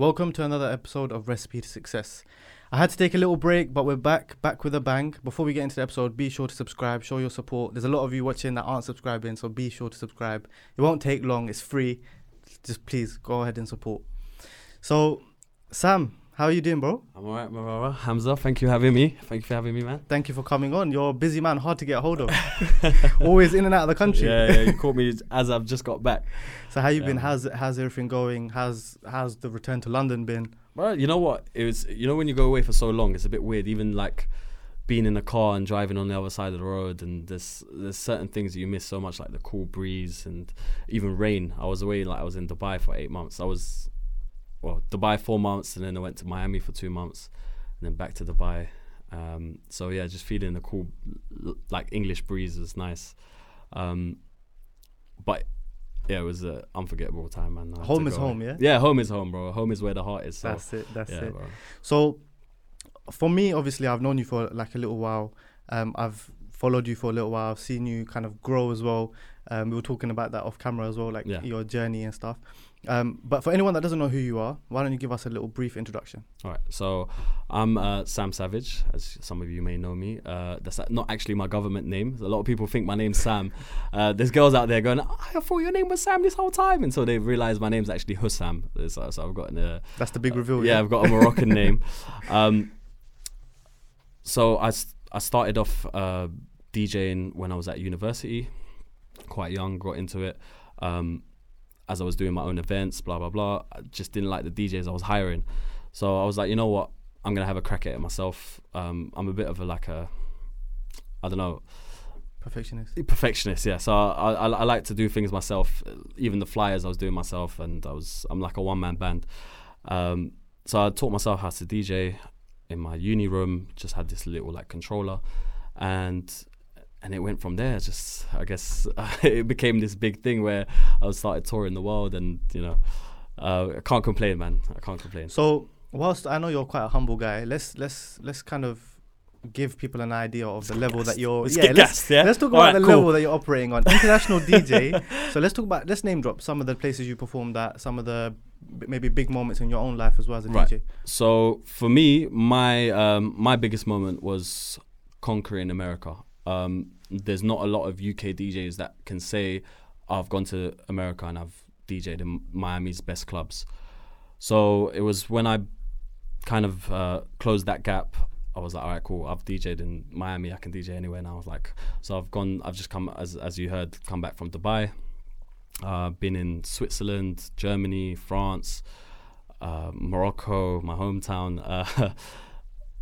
Welcome to another episode of Recipe to Success. I had to take a little break, but we're back, back with a bang. Before we get into the episode, be sure to subscribe, show your support. There's a lot of you watching that aren't subscribing, so be sure to subscribe. It won't take long, it's free. Just please go ahead and support. So, Sam, how are you doing, bro? I'm alright, my brother. Hamza, thank you for having me. Thank you for having me, man. Thank you for coming on. You're a busy man, hard to get a hold of. Always in and out of the country. Yeah, yeah, you caught me as I've just got back. So how you Yeah, been? How's how's everything going? How's how's the return to London been? Well, you know what? It was you know when you go away for so long, it's a bit weird. Even like being in a car and driving on the other side of the road, and there's there's certain things that you miss so much, like the cool breeze and even rain. I was away, like I was in Dubai for eight months. I was well, Dubai four months, and then I went to Miami for two months, and then back to Dubai. Um, so yeah, just feeling the cool, like English breeze was nice. Um, but yeah, it was an unforgettable time, man. I had to Home is go. home, yeah? Yeah, home is home, bro. Home is where the heart is. So That's it. That's yeah, it. bro. So, for me, obviously, I've known you for like a little while. Um, I've followed you for a little while. I've seen you kind of grow as well. Um, we were talking about that off camera as well, like Yeah. your journey and stuff. Um, but for anyone that doesn't know who you are, why don't you give us a little brief introduction? All right, so I'm uh, Sam Savage, as some of you may know me. Uh, that's not actually my government name. A lot of people think my name's Sam. Uh, there's girls out there going, I thought your name was Sam this whole time, and so they realize my name's actually Hussam. So, so I've got a That's the big reveal. yeah, I've got a Moroccan name. Um, so I started off uh, DJing when I was at university, quite young, got into it. Um, as I was doing my own events, blah blah blah. I just didn't like the DJs I was hiring, so I was like, you know what, I'm gonna have a crack at it myself. Um, I'm a bit of a like a, I don't know, Perfectionist. perfectionist yeah so I, I i like to do things myself even the flyers i was doing myself and i was i'm like a one-man band um so i taught myself how to dj in my uni room just had this little like controller and and it went from there just i guess it became this big thing where i started touring the world and you know uh, i can't complain man i can't complain So, whilst I know you're quite a humble guy, let's let's let's kind of give people an idea of the level that you're. Let's yeah, get let's, gassed, yeah? let's talk All about right, the cool. level that you're operating on. International DJ. So let's talk about let's name drop some of the places you performed at, some of the b- maybe big moments in your own life as well as a Right. DJ. So for me, my um, my biggest moment was conquering America. Um, there's not a lot of UK DJs that can say I've gone to America and I've DJed in Miami's best clubs. So it was when I kind of uh, closed that gap. I was like, all right, cool. I've DJed in Miami. I can DJ anywhere now. I was like, so I've gone. I've just come as as you heard, come back from Dubai. Uh, been in Switzerland, Germany, France, uh, Morocco, my hometown.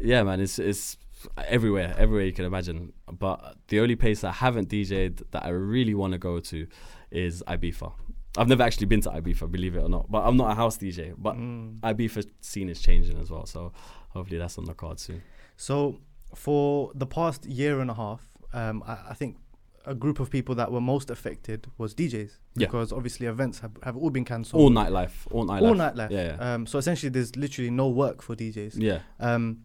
Yeah, man, it's it's everywhere, everywhere you can imagine. But the only place I haven't DJed that I really want to go to is Ibiza. I've never actually been to Ibiza, believe it or not. But I'm not a house DJ. But Mm. Ibiza scene is changing as well, so hopefully that's on the card soon. So for the past year and a half, um, I, I think a group of people that were most affected was DJs Yeah. because obviously events have, have all been cancelled. All nightlife, all nightlife, all nightlife. Yeah, yeah. Um, so essentially, there's literally no work for DJs. yeah. Um,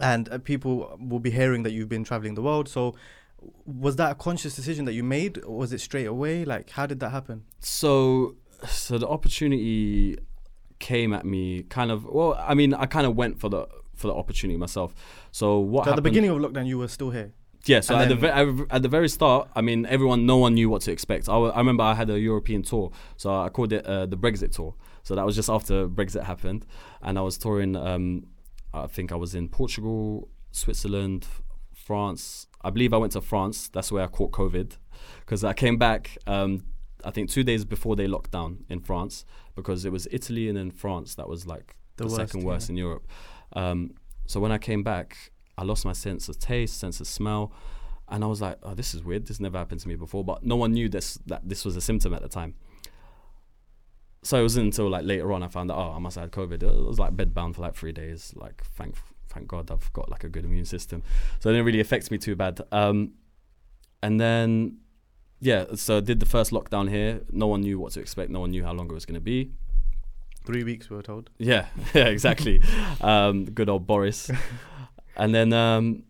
and uh, people will be hearing that you've been traveling the world. So, was that a conscious decision that you made, or was it straight away? Like, how did that happen? So, so the opportunity came at me kind of. Well, I mean, I kind of went for the for the opportunity myself. So what So at the beginning of lockdown, you were still here. Yeah, so And at the, then- ve- at the very start, I mean, everyone, no one knew what to expect. I, I remember I had a European tour, so I called it uh, the Brexit tour. So that was just after Brexit happened, and I was touring. Um, I think I was in Portugal, Switzerland, France. I believe I went to France. That's where I caught COVID, because I came back. Um, I think two days before they locked down in France, because it was Italy and then France that was like The the, worst, second worst yeah. in Europe. Um, so when I came back, I lost my sense of taste, sense of smell, and I was like, "Oh, this is weird. This never happened to me before." But no one knew this that this was a symptom at the time. So it wasn't until like later on I found out, oh, I must have had COVID. It was like bedbound for like three days. Like thank thank God I've got like a good immune system, so it didn't really affect me too bad. Um, and then yeah, so I did the first lockdown here. No one knew what to expect. No one knew how long it was going to be. Three weeks, we were told. Yeah, yeah, exactly. um, good old Boris. and then, um,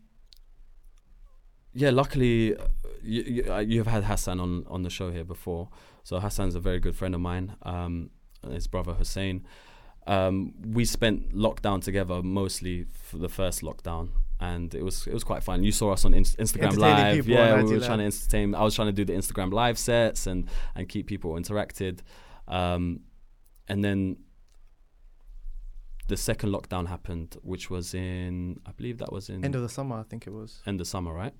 yeah, luckily, uh, you, you, uh, you've had Hassan on, on the show here before. So Hassan's a very good friend of mine, um, his brother Hussein. um, we spent lockdown together mostly for the first lockdown, and it was it was quite fun. You saw us on Inst- Instagram Live, yeah. We were trying to entertain. I was trying to do the Instagram Live sets and and keep people interacted, um, and then the second lockdown happened, which was in I believe that was in End of the summer, I think it was. end of summer, right?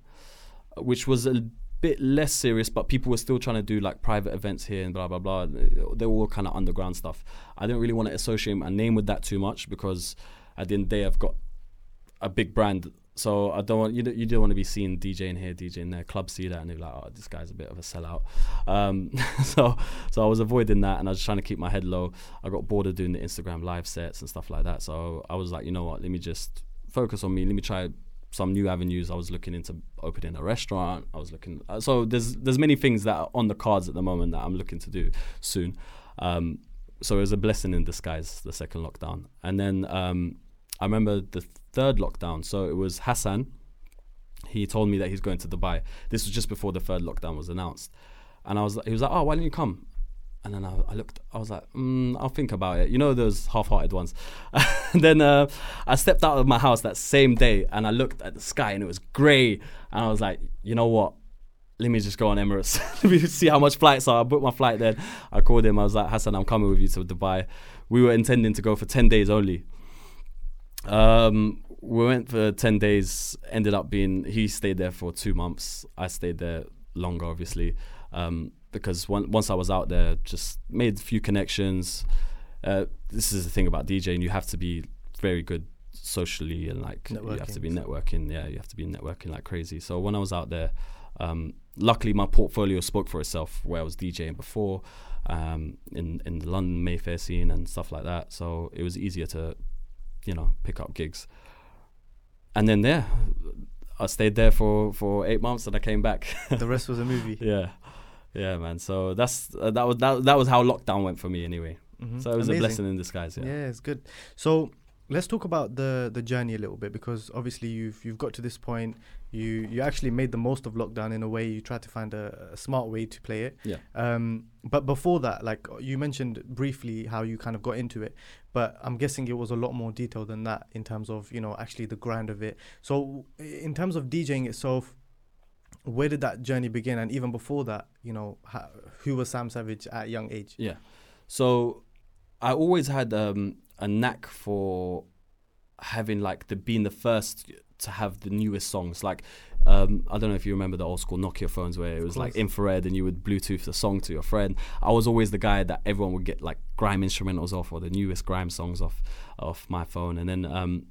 Which was a bit less serious, but people were still trying to do like private events here and blah blah blah. They were all kind of underground stuff. I didn't really want to associate my name with that too much because at the end of the day, I've got a big brand. So I don't want you. Don't, you don't want to be seen DJing here, DJing there. Clubs see that and they're like, "Oh, this guy's a bit of a sellout." Um, so, so I was avoiding that, and I was trying to keep my head low. I got bored of doing the Instagram live sets and stuff like that. So I was like, you know what? Let me just focus on me. Let me try some new avenues. I was looking into opening a restaurant. I was looking. Uh, so there's there's many things that are on the cards at the moment that I'm looking to do soon. Um, so it was a blessing in disguise, the second lockdown. And then um, I remember the third lockdown. So it was Hassan. He told me that he's going to Dubai. This was just before the third lockdown was announced. And I was, he was like, "Oh, why don't you come?" And then I, I looked, I was like, mm, "I'll think about it." You know those half-hearted ones. and then uh, I stepped out of my house that same day, and I looked at the sky, and it was grey. And I was like, "You know what? let me just go on Emirates. let me see how much flights are. I booked my flight then. I called him. I was like, Hassan, I'm coming with you to Dubai. We were intending to go for 10 days only. Um, we went for 10 days, ended up being, he stayed there for two months. I stayed there longer, obviously, um, because one, once I was out there, just made a few connections. Uh, this is the thing about DJing, you have to be very good socially and like you have to be Networking. networking. Yeah, you have to be networking like crazy. So when I was out there, um, luckily my portfolio spoke for itself where I was DJing before um, in in the London Mayfair scene and stuff like that. So it was easier to, you know, pick up gigs. And then there, I stayed there for for eight months and I came back. the rest was a movie. yeah, yeah, man. So that's uh, that was that, that was how lockdown went for me anyway. Mhm. So it was Amazing. a blessing in disguise. Yeah. Yeah, it's good. So let's talk about the the journey a little bit because obviously you've you've got to this point. You you actually made the most of lockdown in a way. You tried to find a, a smart way to play it. Yeah. Um. But before that, like you mentioned briefly how you kind of got into it, but I'm guessing it was a lot more detailed than that in terms of you know actually the grind of it. So in terms of DJing itself. Where did that journey begin? And even before that, you know, how, who was Sam Savage at a young age? Yeah. So I always had um, a knack for having like the being the first to have the newest songs. Like um, I don't know if you remember the old school Nokia phones where it was like infrared and you would Bluetooth the song to your friend. I was always the guy that everyone would get like grime instrumentals off or the newest grime songs off off my phone, and then. Um,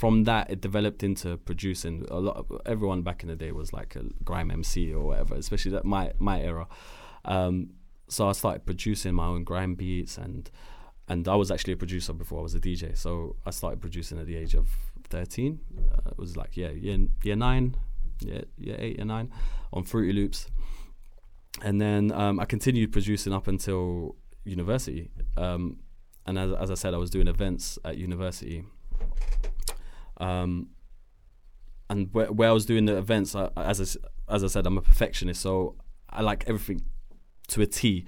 from that, it developed into producing. A lot. Of, everyone back in the day was like a grime MC or whatever, especially that my my era. Um, so I started producing my own grime beats and and I was actually a producer before I was a DJ. So I started producing at the age of 13. Uh, it was like yeah, year year nine, yeah, year eight, year nine, on Fruity Loops, and then um, I continued producing up until university. Um, and as, as I said, I was doing events at university. Um, and where, where I was doing the events, I, as I, as I said, I'm a perfectionist, so I like everything to a T.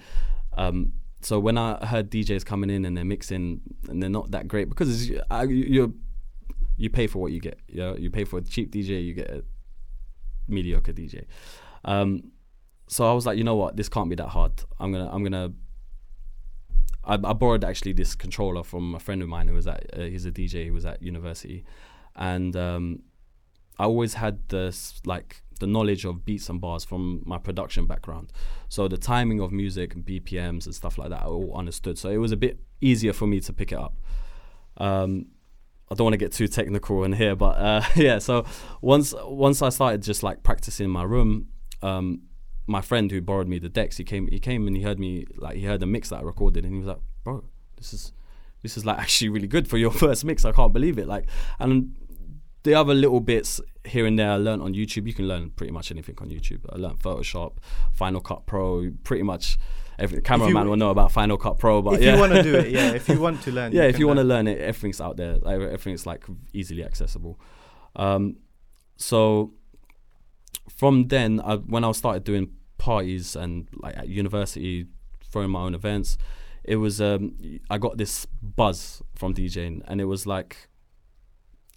Um, so when I heard DJs coming in and they're mixing and they're not that great because I, you you- you pay for what you get. You know, you pay for a cheap DJ, you get a mediocre DJ. Um, so I was like, you know what, this can't be that hard. I'm gonna I'm gonna. I, I borrowed actually this controller from a friend of mine who was at uh, he's a DJ who was at university, and um, I always had this like the knowledge of beats and bars from my production background. So the timing of music and BPMs and stuff like that I all understood. So it was a bit easier for me to pick it up. Um, I don't want to get too technical in here, but uh, yeah. So once once I started just like practicing in my room, um, my friend who borrowed me the decks, he came he came and he heard me like he heard the mix that I recorded, and he was like, "Bro, this is this is like actually really good for your first mix. I can't believe it." Like, and the other little bits here and there I learned on YouTube. You can learn pretty much anything on YouTube. I learned Photoshop, Final Cut Pro, pretty much every cameraman will know about Final Cut Pro. But if yeah. you want to do it, yeah. If you want to learn, yeah, if you want to learn. it, everything's out there. Everything's like easily accessible. Um, so from then, I, when I started doing parties and like at university, throwing my own events, it was um, I got this buzz from DJing, and it was like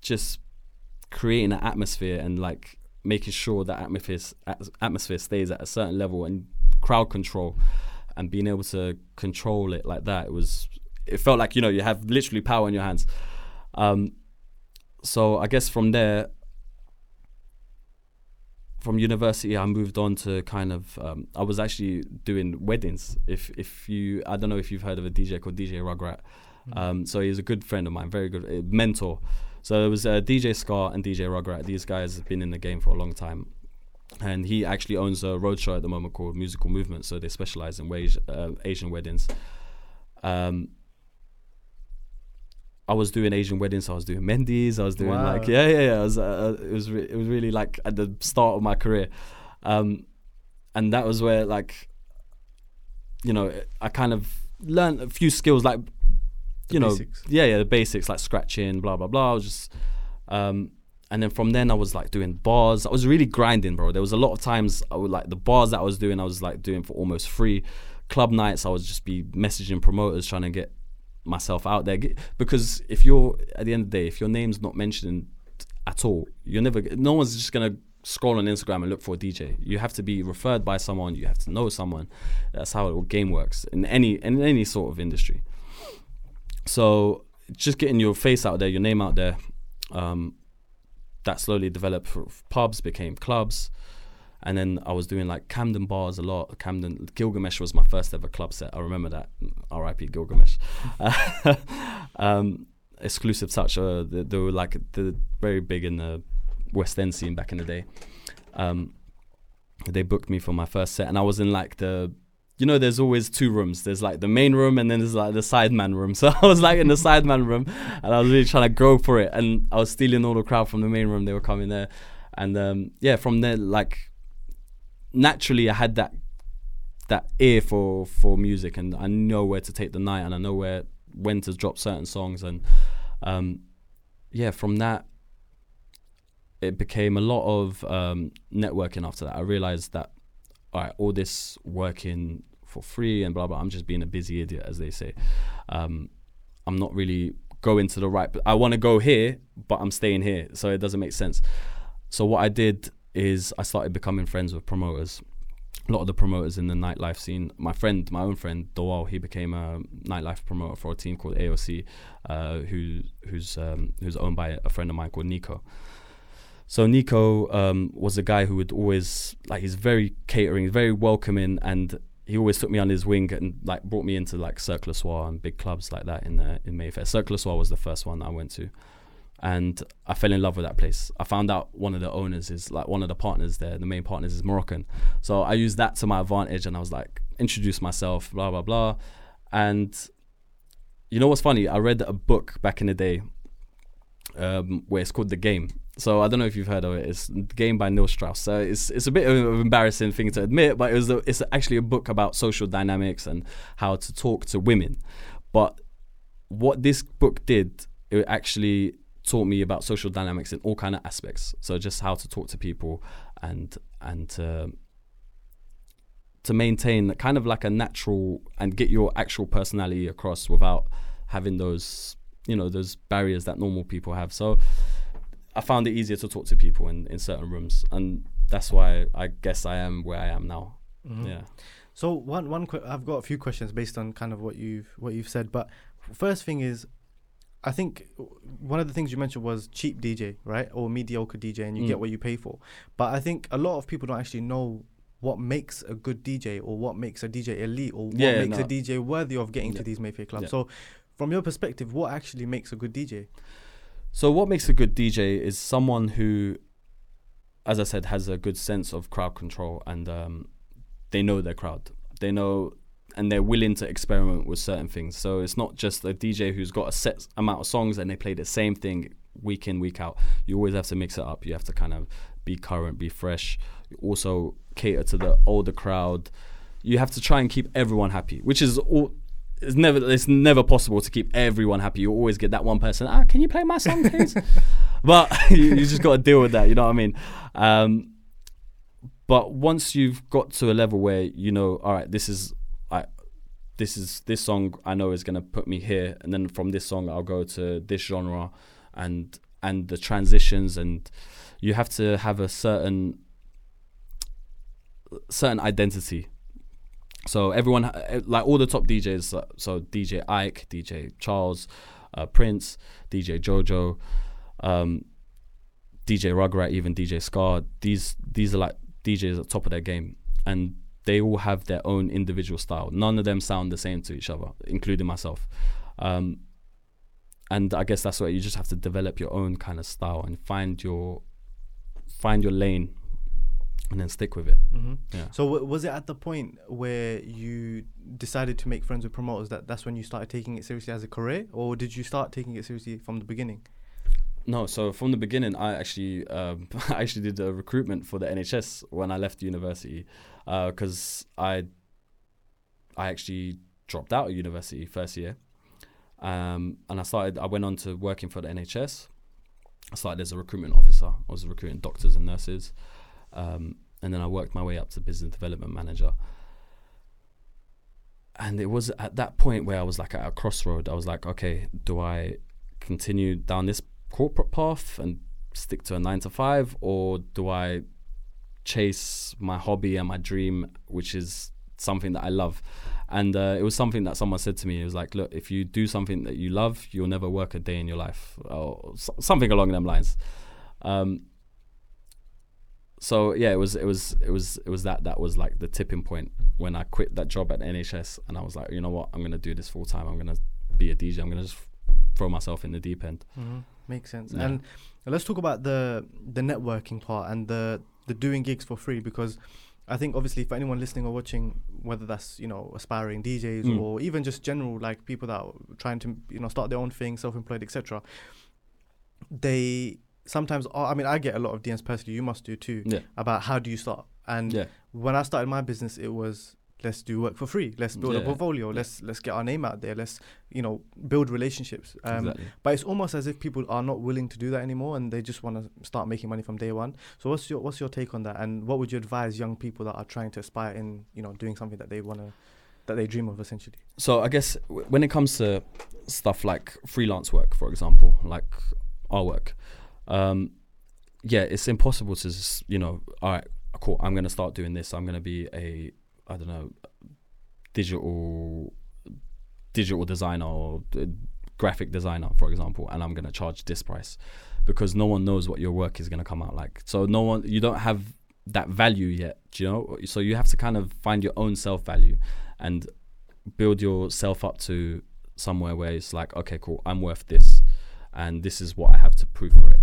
just creating an atmosphere and like making sure that atmosphere atmosphere stays at a certain level and crowd control and being able to control it like that. It was it felt like you know you have literally power in your hands. Um, so I guess from there, from university, I moved on to kind of. Um, I was actually doing weddings. If if you, I don't know if you've heard of a DJ called DJ Rugrat. Mm. Um, so he's a good friend of mine, very good mentor. So it was uh, DJ Scar and DJ Rugrat. These guys have been in the game for a long time. And he actually owns a roadshow at the moment called Musical Movement. So they specialize in wage, uh, Asian weddings. Um, I was doing Asian weddings. I was doing Mehndi's. I was doing wow. like yeah, yeah, yeah. It was, uh, it was re- it was really like at the start of my career, um, and that was where like, you know, I kind of learned a few skills like, you the know, basics. yeah, yeah, the basics like scratching, blah blah blah. I was just, um, and then from then I was like doing bars. I was really grinding, bro. There was a lot of times I would like the bars that I was doing. I was like doing for almost free. Club nights, I would just be messaging promoters trying to get myself out there because if you're at the end of the day if your name's not mentioned at all you're never no one's just gonna scroll on instagram and look for a dj you have to be referred by someone you have to know someone that's how a game works in any in any sort of industry so just getting your face out there your name out there um, that slowly developed pubs became clubs and then I was doing like Camden bars a lot. Camden Gilgamesh was my first ever club set. I remember that. R.I.P. Gilgamesh. um, exclusive touch. Uh, they, they, were like very big in the West End scene back in the day. Um, they booked me for my first set, and I was in like the you know, there's always two rooms. There's like the main room and then there's like the sideman room. So I was like in the sideman room and I was really trying to go for it. And I was stealing all the crowd from the main room. They were coming there. And um, yeah, from there, like naturally I had that that ear for for music and I know where to take the night and I know where when to drop certain songs and um, yeah from that it became a lot of um, networking after that I realized that all right all this working for free and blah blah I'm just being a busy idiot as they say um, I'm not really going to the right I want to go here but I'm staying here so it doesn't make sense so what I did is I started becoming friends with promoters. A lot of the promoters in the nightlife scene. My friend, my own friend Doal, he became a nightlife promoter for a team called AOC, uh, who who's um, who's owned by a friend of mine called Nico. So Nico um, was a guy who would always like he's very catering, very welcoming, and he always took me on his wing and like brought me into like Cirque du Soir and big clubs like that in uh, in Mayfair. Cirque du Soir was the first one I went to and I fell in love with that place. I found out one of the owners is like one of the partners there, the main partners is Moroccan. So I used that to my advantage and I was like, introduce myself, blah, blah, blah. And you know what's funny? I read a book back in the day um, where it's called The Game. So I don't know if you've heard of it. It's The Game by Neil Strauss. So it's it's a bit of an embarrassing thing to admit, but it was a, it's actually a book about social dynamics and how to talk to women. But what this book did, it actually taught me about social dynamics in all kind of aspects. So just how to talk to people and and to to maintain kind of like a natural and get your actual personality across without having those you know those barriers that normal people have. So I found it easier to talk to people in, in certain rooms, and that's why I guess I am where I am now. Mm-hmm. Yeah. So one one qu- I've got a few questions based on kind of what you've what you've said, but first thing is I think one of the things you mentioned was cheap DJ, right, or mediocre DJ, and you mm. get what you pay for. But I think a lot of people don't actually know what makes a good DJ, or what makes a DJ elite, or what yeah, makes no. a DJ worthy of getting yeah. to these Mayfair clubs. Yeah. So, from your perspective, what actually makes a good DJ? So, what makes a good DJ is someone who, as I said, has a good sense of crowd control and um, they know their crowd. They know and they're willing to experiment with certain things. So it's not just a DJ who's got a set amount of songs and they play the same thing week in week out. You always have to mix it up. You have to kind of be current, be fresh. Also cater to the older crowd. You have to try and keep everyone happy, which is all. It's never it's never possible to keep everyone happy. You always get that one person. Ah, can you play my song, please? but you, you, just got to deal with that. You know what I mean? Um, but once you've got to a level where you know, all right, this is this is this song I know is gonna put me here, and then from this song I'll go to this genre, and and the transitions, and you have to have a certain certain identity. So everyone, uh, like all the top DJs, uh, so DJ Ike, DJ Charles, uh, Prince, DJ Jojo, um, DJ Rugrat, even DJ Scar. These these are like DJs at top of their game, and they all have their own individual style. None of them sound the same to each other, including myself. Um, and I guess that's why you just have to develop your own kind of style and find your find your lane, and then stick with it. Mm-hmm. Yeah. So w- was it at the point where you decided to make friends with promoters that that's when you started taking it seriously as a career, or did you start taking it seriously from the beginning? No, so from the beginning, I actually um, I actually did a recruitment for the NHS when I left university because I I actually dropped out of university first year, um, and I started. I went on to working for the NHS. I started as a recruitment officer. I was recruiting doctors and nurses, um, and then I worked my way up to business development manager. And it was at that point where I was like at a crossroad. I was like, okay, do I continue down this corporate path and stick to a nine to five, or do I chase my hobby and my dream, which is something that I love? And uh, it was something that someone said to me. It was like, look, if you do something that you love, you'll never work a day in your life, or something along them lines. Um, so yeah, it was it was it was it was that that was like the tipping point when I quit that job at NHS, and I was like, you know what, I'm gonna do this full time. I'm gonna be a DJ. I'm gonna just throw myself in the deep end. Mm-hmm. Makes sense. Yeah. And let's talk about the the networking part and the the doing gigs for free because I think obviously for anyone listening or watching, whether that's you know aspiring DJs Mm. or even just general like people that are trying to you know start their own thing, self-employed, etc. They sometimes I mean I get a lot of DMs personally. You must do too Yeah, about how do you start and yeah, when I started my business, it was let's do work for free. Let's build a Yeah. portfolio. Yeah. Let's let's get our name out there. Let's you know build relationships. Um, exactly. But it's almost as if people are not willing to do that anymore, and they just want to start making money from day one. So what's your what's your take on that? And what would you advise young people that are trying to aspire in you know doing something that they want to that they dream of essentially? So I guess w- when it comes to stuff like freelance work, for example, like our work, um, yeah, it's impossible to just you know, all right, cool, I'm gonna start doing this. I'm gonna be a I don't know, digital digital designer or graphic designer, for example, and I'm gonna charge this price because no one knows what your work is gonna come out like. So no one, you don't have that value yet, you know? So you have to kind of find your own self value and build yourself up to somewhere where it's like, okay, cool, I'm worth this, and this is what I have to prove for it.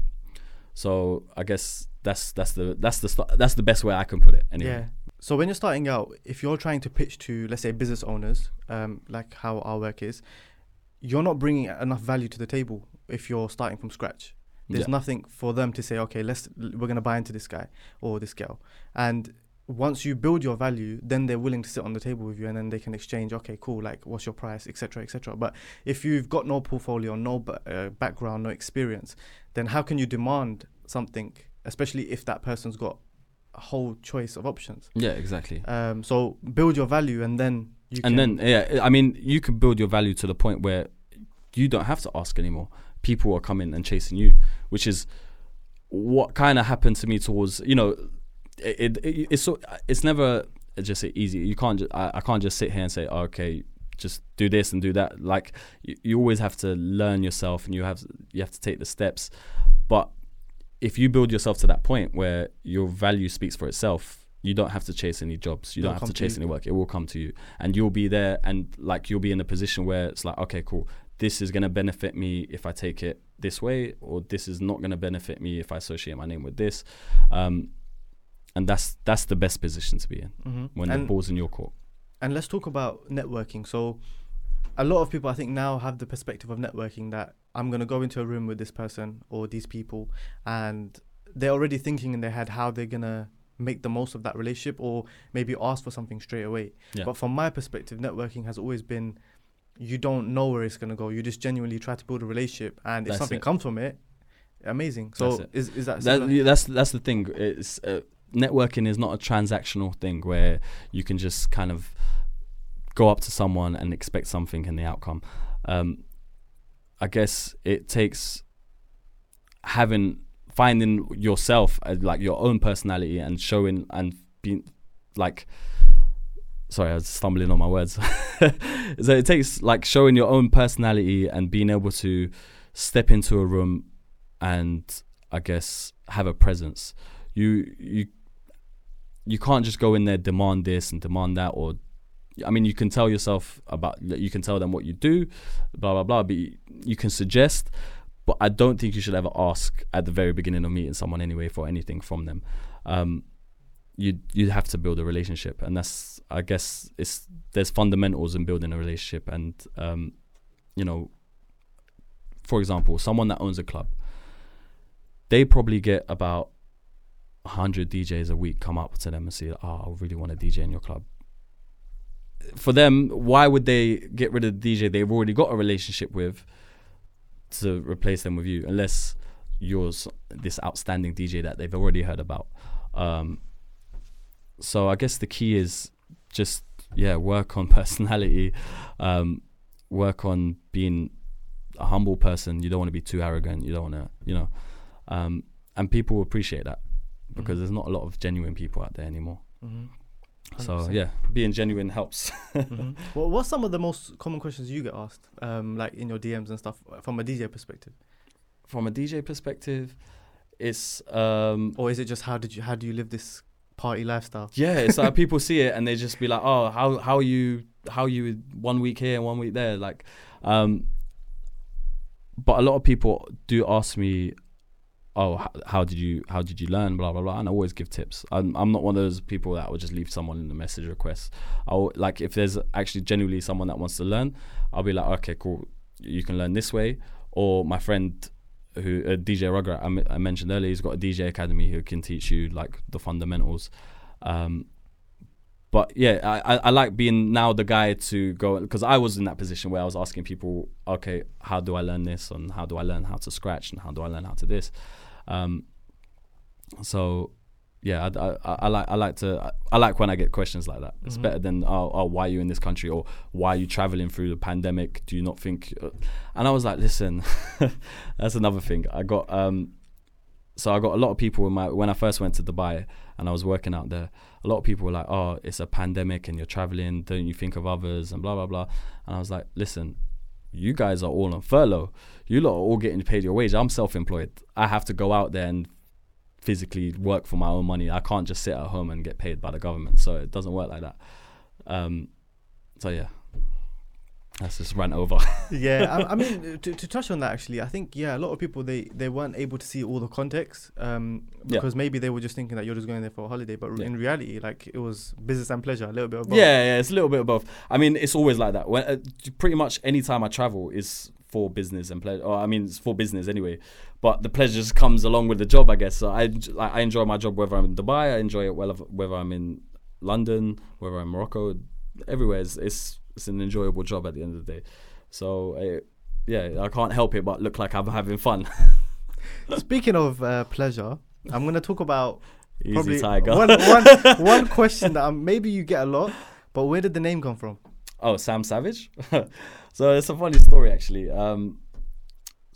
So I guess that's that's the that's the st- that's the best way I can put it. Anyway. Yeah. So when you're starting out, if you're trying to pitch to let's say business owners, um, like how our work is, you're not bringing enough value to the table if you're starting from scratch. There's Yeah. nothing for them to say, okay, let's we're gonna buy into this guy or this girl, and once you build your value, then they're willing to sit on the table with you, and then they can exchange. Okay, cool. Like, what's your price, etc., etc. But if you've got no portfolio, no uh, background, no experience, then how can you demand something, especially if that person's got a whole choice of options? Yeah, exactly. Um, so build your value, and then you and then yeah, I mean, you can build your value to the point where you don't have to ask anymore. People are coming and chasing you, which is what kind of happened to me towards you know, it, it it's so it's never just easy. You can't just, I, I can't just sit here and say oh, okay, just do this and do that. Like you, you always have to learn yourself, and you have you have to take the steps. But if you build yourself to that point where your value speaks for itself, you don't have to chase any jobs. You It'll don't have to to chase you. any work. It will come to you, and you'll be there, and like you'll be in a position where it's like, okay, cool. This is gonna benefit me if I take it this way, or this is not gonna benefit me if I associate my name with this. Um, and that's that's the best position to be in Mhm. when the ball's in your court. And let's talk about networking. So, a lot of people, I think, now have the perspective of networking that I'm going to go into a room with this person or these people, and they're already thinking in their head how they're going to make the most of that relationship or maybe ask for something straight away. Yeah. But from my perspective, networking has always been you don't know where it's going to go. You just genuinely try to build a relationship, and if something it. comes from it, amazing. So, That's is, is that, That, that's that's the thing. It's uh, networking is not a transactional thing where you can just kind of go up to someone and expect something in the outcome. Um, I guess it takes having finding yourself uh, like your own personality and showing and being like sorry i was stumbling on my words so it takes like showing your own personality and being able to step into a room and i guess have a presence you you you can't just go in there demand this and demand that or I mean, you can tell yourself about, you can tell them what you do, blah blah blah. But you, you can suggest, but I don't think you should ever ask at the very beginning of meeting someone anyway for anything from them. Um, you you have to build a relationship, and that's I guess it's there's fundamentals in building a relationship, and um, you know, for example, someone that owns a club, they probably get about 100 DJs a week come up to them and say, "Oh, I really want to DJ in your club." For them, why would they get rid of the DJ they've already got a relationship with to replace them with you, unless you're this outstanding DJ that they've already heard about? Um, so I guess the key is just yeah, work on personality, um, work on being a humble person. You don't want to be too arrogant. You don't want to, you know, um, and people will appreciate that because mm-hmm. there's not a lot of genuine people out there anymore. Mm-hmm. So yeah, being genuine helps. mm-hmm. Well, what's some of the most common questions you get asked, um, like in your DMs and stuff, from a DJ perspective? From a DJ perspective, it's um, or is it just how did you how do you live this party lifestyle? Yeah, it's like people see it and they just be like, oh, how how you how you one week here and one week there, like, um, but a lot of people do ask me oh how, how, did you how did you learn blah blah blah and I always give tips. I'm, I'm not one of those people that will just leave someone in the message request I'll like if there's actually genuinely someone that wants to learn I'll be like okay cool you can learn this way. Or my friend who uh, DJ Rugger I, I mentioned earlier he's got a DJ academy who can teach you like the fundamentals. Um, but yeah, I, I like being now the guy to go because I was in that position where I was asking people, okay, how do I learn this? And how do I learn how to scratch? And how do I learn how to this, um, so yeah, I, I, I, like I like to I like when I get questions like that. It's mm-hmm. better than oh, oh why are you in this country or why are you traveling through the pandemic? Do you not think? Uh, and I was like, listen, that's another thing. I got um, so I got a lot of people in my when I first went to Dubai and I was working out there. A lot of people were like, oh, it's a pandemic and you're traveling. Don't you think of others and blah blah blah. And I was like, listen, you guys are all on furlough. You lot are all getting paid your wage. I'm self-employed. I have to go out there and physically work for my own money. I can't just sit at home and get paid by the government. So it doesn't work like that. Um, so yeah, that's just run over. yeah, I, I mean, to, to, touch on that actually, I think yeah, a lot of people they they weren't able to see all the context um, because yeah. maybe they were just thinking that you're just going there for a holiday, but yeah. in reality, like it was business and pleasure, a little bit of both. Yeah, yeah, it's a little bit of both. I mean, it's always like that. When uh, pretty much any time I travel is for business and pleasure. Or I mean, it's for business anyway. But the pleasure just comes along with the job, I guess. So I I enjoy my job whether I'm in Dubai, I enjoy it whether I'm in London, whether I'm in Morocco, everywhere. It's, it's it's an enjoyable job at the end of the day. So uh, yeah, I can't help it but look like I'm having fun. Speaking of uh, pleasure, I'm going to talk about Easy probably tiger. one, one, one question that um, maybe you get a lot, but where did the name come from? Oh, Sam Savage. So it's a funny story actually. Um,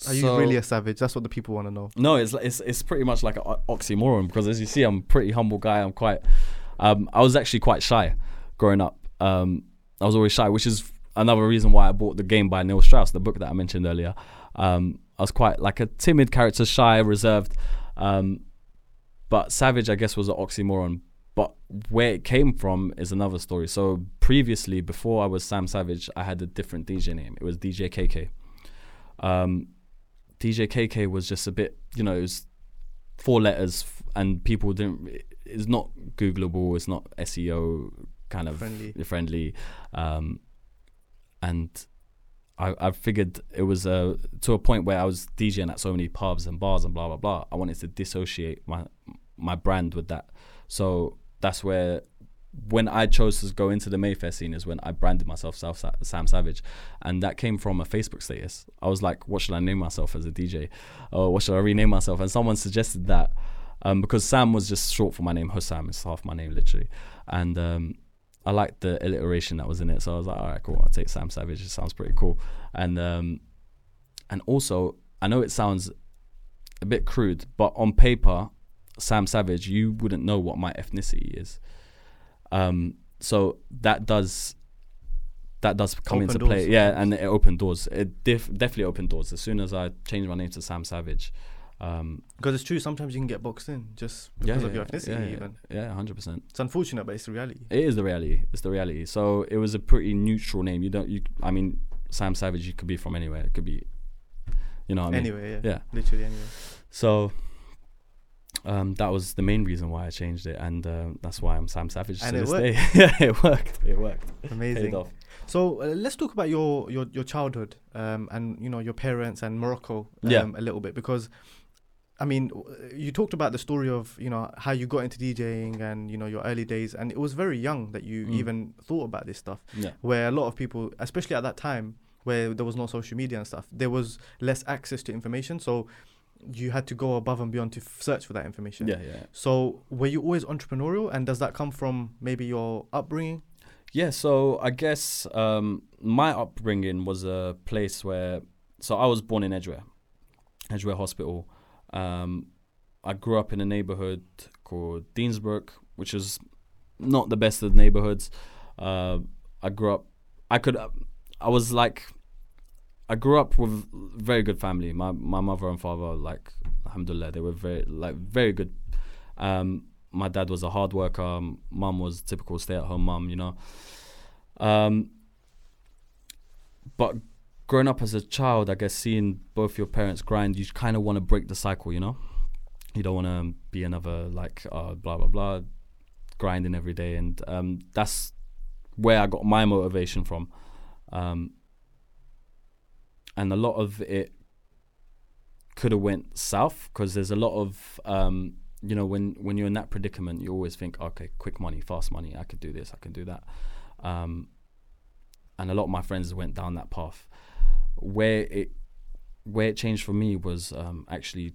are you really a savage? That's what the people want to know. No, it's it's it's pretty much like an oxymoron because as you see, I'm a pretty humble guy. I'm quite. Um, I was actually quite shy growing up. Um, I was always shy, which is another reason why I bought the game by Neil Strauss, the book that I mentioned earlier. Um, I was quite like a timid character, shy, reserved. Um, but Savage, I guess, was an oxymoron. But where it came from is another story. So previously, before I was Sam Savage, I had a different DJ name. It was DJ KK. Um, DJ KK was just a bit, you know, it was four letters, and people didn't. It's not Googleable. It's not SEO kind of friendly, friendly um, and I, I figured it was uh, to a point where I was DJing at so many pubs and bars and blah blah blah. I wanted to dissociate my my brand with that, so that's where when I chose to go into the Mayfair scene is when I branded myself Sam Savage, and that came from a Facebook status. I was like, "What should I name myself as a DJ? Or what should I rename myself?" And someone suggested that um, because Sam was just short for my name. Hussam is half my name, literally, and um, I liked the alliteration that was in it, so I was like, all right, cool. I'll take Sam Savage. It sounds pretty cool, and um, and also I know it sounds a bit crude, but on paper, Sam Savage, you wouldn't know what my ethnicity is. Um, so that does that does come Open into doors play. Yeah, and it opened doors. It def- definitely opened doors. As soon as I changed my name to Sam Savage, um, Because it's true, sometimes you can get boxed in just yeah, because of your ethnicity. yeah, yeah, even yeah, hundred percent. it's unfortunate, but it's the reality. It is the reality. It's the reality. So it was a pretty neutral name. You don't. You. I mean, Sam Savage. You could be from anywhere. It could be. You know what I mean? anyway, yeah, Yeah. literally anywhere. So. Um, that was the main reason why I changed it, and uh, that's why I'm Sam Savage And to this worked. day. yeah, it worked. It worked. Amazing. off. So uh, let's talk about your your your childhood um, and you know your parents and Morocco um, Yeah. a little bit because I mean you talked about the story of you know how you got into DJing and you know your early days and it was very young that you Mm. even thought about this stuff Yeah. where a lot of people especially at that time where there was no social media and stuff there was less access to information so you had to go above and beyond to f- search for that information Yeah, yeah. so were you always entrepreneurial and does that come from maybe your upbringing Yeah, so I guess um, my upbringing was a place where, so I was born in Edgware, Edgware Hospital. Um, I grew up in a neighborhood called Deansbrook, which is not the best of neighborhoods. Uh, I grew up, I could, I was like, I grew up with very good family. My my mother and father, like, alhamdulillah, they were very like very good. Um, my dad was a hard worker. Mum was typical stay at home mum, you know. Um, but growing up as a child, I guess seeing both your parents grind, you kind of want to break the cycle, you know. You don't want to be another like uh, blah blah blah, grinding every day, and um, that's where I got my motivation from. Um, and a lot of it could have went south because there's a lot of um, you know when when you're in that predicament you always think okay quick money fast money i could do this i can do that. Um, and a lot of my friends went down that path. Where it where it changed for me was um, actually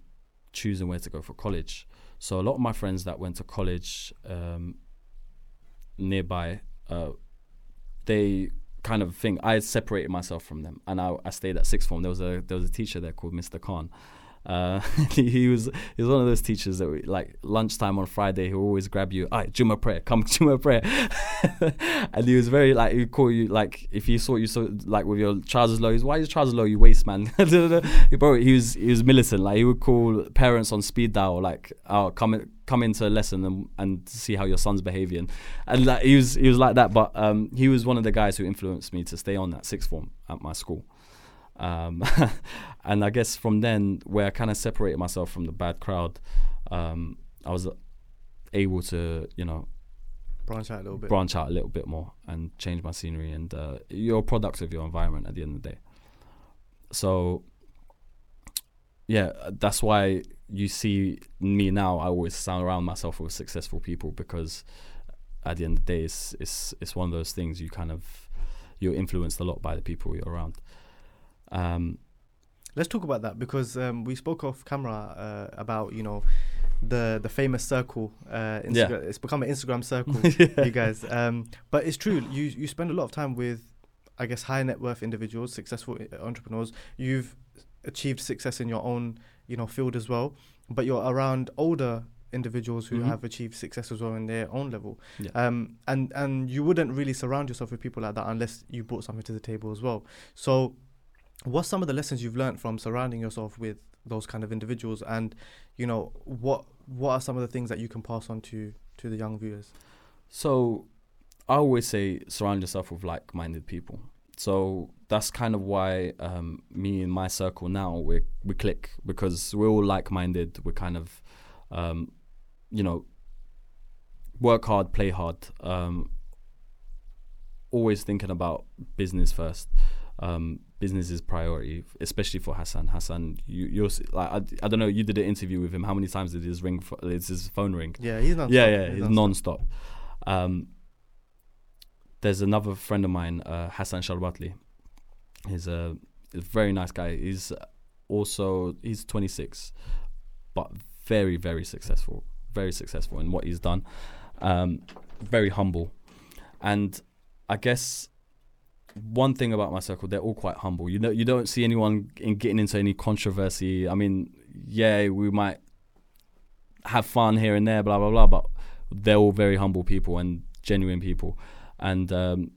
choosing where to go for college. So a lot of my friends that went to college um, nearby uh, they kind of thing. I separated myself from them, and I, I stayed at sixth form. There was a there was a teacher there called Mr. Khan. Uh, he, he was he was one of those teachers that we, like lunchtime on Friday he would always grab you. Alright, Juma prayer, come Juma prayer, and he was very like he'd call you like if he saw you so like with your trousers low, he's why is your trousers low, you waste man. Bro, he was he was militant. Like he would call parents on speed dial like oh come come into a lesson and and see how your son's behaving, and like he was he was like that. But um, he was one of the guys who influenced me to stay on that sixth form at my school. Um, and I guess from then, where I kind of separated myself from the bad crowd, um, I was able to, you know, branch out a little bit branch out a little bit more and change my scenery. And uh, you're a product of your environment at the end of the day. So, yeah, that's why you see me now. I always surround myself with successful people because at the end of the day, it's it's it's one of those things you kind of you're influenced a lot by the people you're around. Um, Let's talk about that because um, we spoke off camera uh, about you know the the famous circle. Uh, Instagram. Yeah. It's become an Instagram circle, yeah. you guys. Um, but it's true. You you spend a lot of time with, I guess, high net worth individuals, successful entrepreneurs. You've achieved success in your own you know field as well. But you're around older individuals who Mhm. have achieved success as well in their own level. Yeah. Um, and and you wouldn't really surround yourself with people like that unless you brought something to the table as well. So, what's some of the lessons you've learned from surrounding yourself with those kind of individuals, and you know what what are some of the things that you can pass on to to the young viewers? So I always say surround yourself with like minded people. So that's kind of why um, me and my circle now we we click because we're all like minded. We're kind of um, you know work hard, play hard. Um, always thinking about business first. Um, business is priority, especially for Hassan. Hassan, you, you're like I, I don't know. You did an interview with him. How many times did his ring? Did his phone ring? Yeah, he's non yeah, yeah, he's non-stop. Um, there's another friend of mine, uh, Hassan Sharbatli. He's a, a very nice guy. He's also he's 26, but very very successful, very successful in what he's done. Um, very humble, and I guess one thing about my circle, they're all quite humble. You know, you don't see anyone in getting into any controversy. I mean, yeah, we might have fun here and there, blah blah blah, but they're all very humble people and genuine people, and um,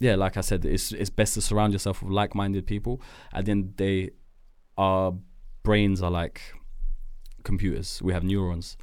yeah, like I said, it's it's best to surround yourself with like-minded people. At the end of the day, our brains are like computers. We have neurons,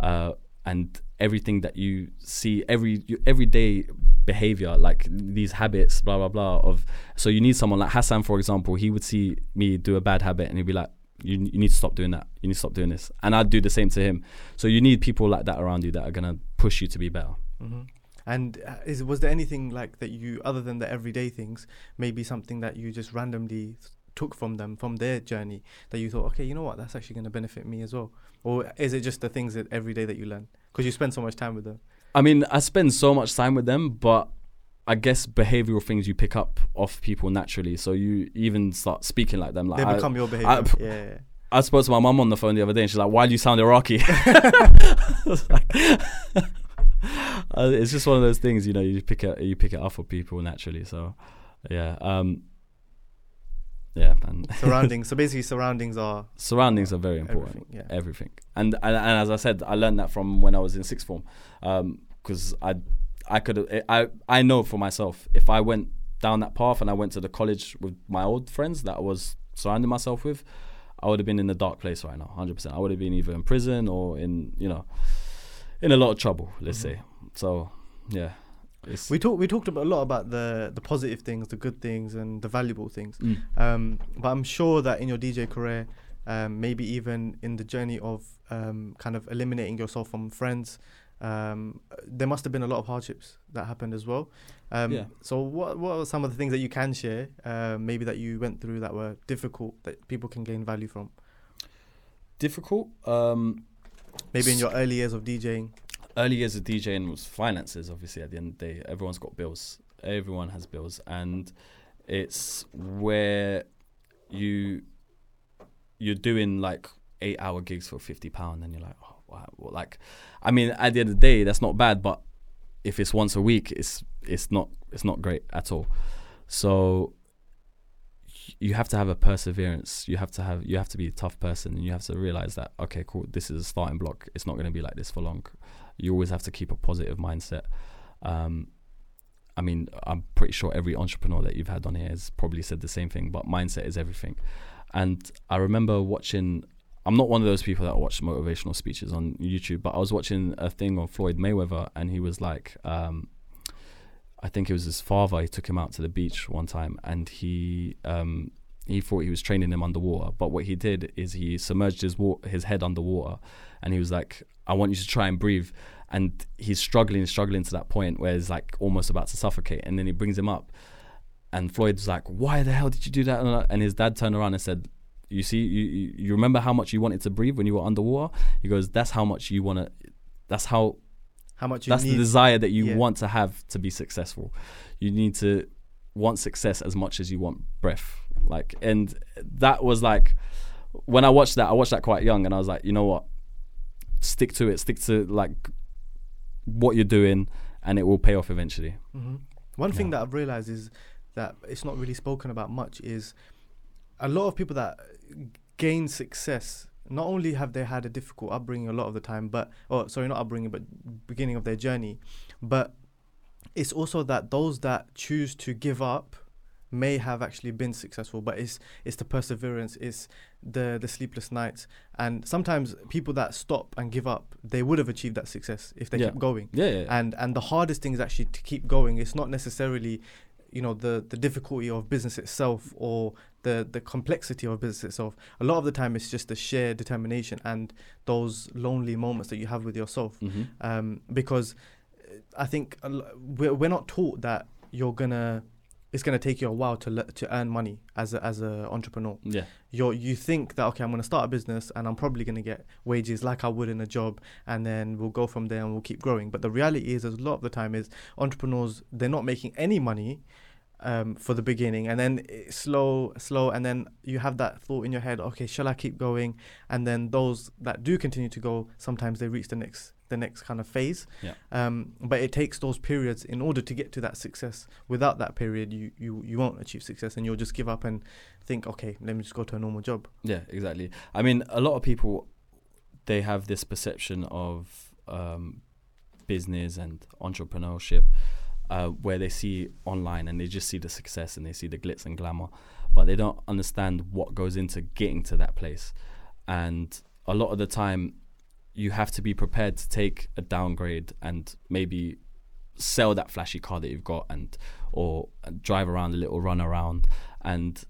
uh, and everything that you see every everyday behavior, like these habits, blah blah blah. Of so you need someone like Hassan, for example. He would see me do a bad habit, and he'd be like, "You you need to stop doing that. You need to stop doing this." And I'd do the same to him. So you need people like that around you that are gonna push you to be better. Mm-hmm. And uh, is was there anything like that you, other than the everyday things, maybe something that you just randomly took from them from their journey that you thought, okay, you know what, that's actually going to benefit me as well, or is it just the things that every day that you learn because you spend so much time with them? I mean, I spend so much time with them, but I guess behavioral things you pick up off people naturally. So you even start speaking like them. Like they I, become your behavior. I- yeah. I spoke to my mum on the phone the other day, and she's like, "Why do you sound Iraqi?" It's just one of those things, you know. You pick it, you pick it up for people naturally. So, yeah, um, yeah, man. surroundings. So basically, surroundings are Surroundings are very important. everything. Yeah. Everything, and, and and as I said, I learned that from when I was in sixth form, because I I could I I know for myself if I went down that path and I went to the college with my old friends that I was surrounding myself with, I would have been in a dark place right now, hundred percent. I would have been either in prison or in you know, in a lot of trouble. Let's Mhm. say. So, yeah. It's, We talked we talked about a lot about the the positive things, the good things, and the valuable things. Mm. Um, but I'm sure that in your DJ career, um, maybe even in the journey of um, kind of eliminating yourself from friends, um, there must have been a lot of hardships that happened as well. Um, Yeah. So what what are some of the things that you can share, uh, maybe that you went through that were difficult that people can gain value from? difficult. Um, Maybe in your early years of DJing. Early years of DJing was finances. Obviously, at the end of the day, everyone's got bills. Everyone has bills, and it's where you you're doing like eight hour gigs for fifty pound, and you're like, oh, wow. Well, like, I mean, at the end of the day, that's not bad, but if it's once a week, it's it's not it's not great at all. So you have to have a perseverance. You have to have you have to be a tough person, and you have to realize that okay, cool, this is a starting block. It's not going to be like this for long. You always have to keep a positive mindset. Um, I mean, I'm pretty sure every entrepreneur that you've had on here has probably said the same thing, but mindset is everything. And I remember watching. I'm not one of those people that watch motivational speeches on YouTube, but I was watching a thing on Floyd Mayweather, and he was like, um, I think it was his father. He took him out to the beach one time, and he um, he thought he was training him underwater. But what he did is he submerged his wa- his head underwater, and he was like, "I want you to try and breathe." And he's struggling, struggling to that point where he's like almost about to suffocate, and then he brings him up, and Floyd's like, "Why the hell did you do that?" And his dad turned around and said, "You see, you you, remember how much you wanted to breathe when you were underwater?" He goes, "That's how much you want to. That's how How much you that's need. the desire that you yeah. want to have to be successful. You need to want success as much as you want breath. Like, and that was like when I watched that. I watched that quite young, and I was like, you know what? Stick to it. Stick to like what you're doing, and it will pay off eventually. hmm One thing that I've realized is that it's not really spoken about much is a lot of people that gain success not only have they had a difficult upbringing a lot of the time but oh sorry not upbringing but beginning of their journey but it's also that those that choose to give up may have actually been successful but it's it's the perseverance it's the the sleepless nights and sometimes people that stop and give up they would have achieved that success if they Yeah. kept going Yeah, yeah, yeah. and and the hardest thing is actually to keep going it's not necessarily you know the the difficulty of business itself or the the complexity of business itself a lot of the time it's just the sheer determination and those lonely moments that you have with yourself Mhm. um, because uh, I think we're, we're not taught that you're gonna it's gonna take you a while to le- to earn money as a, as a entrepreneur. Yeah, you you think that okay I'm going to start a business and I'm probably going to get wages like I would in a job and then we'll go from there and we'll keep growing. But the reality is, is a lot of the time is entrepreneurs they're not making any money um, for the beginning and then it's slow slow and then you have that thought in your head okay shall I keep going? And then those that do continue to go sometimes they reach the next the next kind of phase. Yeah. Um, but it takes those periods in order to get to that success. Without that period, you you you won't achieve success, and you'll just give up and think, okay, let me just go to a normal job. Yeah, exactly. I mean, a lot of people they have this perception of um, business and entrepreneurship uh, where they see online and they just see the success and they see the glitz and glamour, but they don't understand what goes into getting to that place. And a lot of the time, you have to be prepared to take a downgrade and maybe sell that flashy car that you've got and or drive around a little run around. And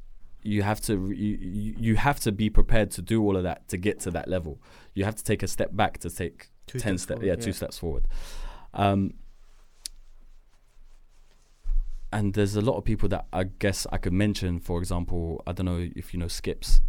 you have to you, you have to be prepared to do all of that to get to that level. You have to take a step back to take Two 10 steps forward, yeah, two steps forward. Um, and there's a lot of people that i guess i could mention for example i don't know if you know skips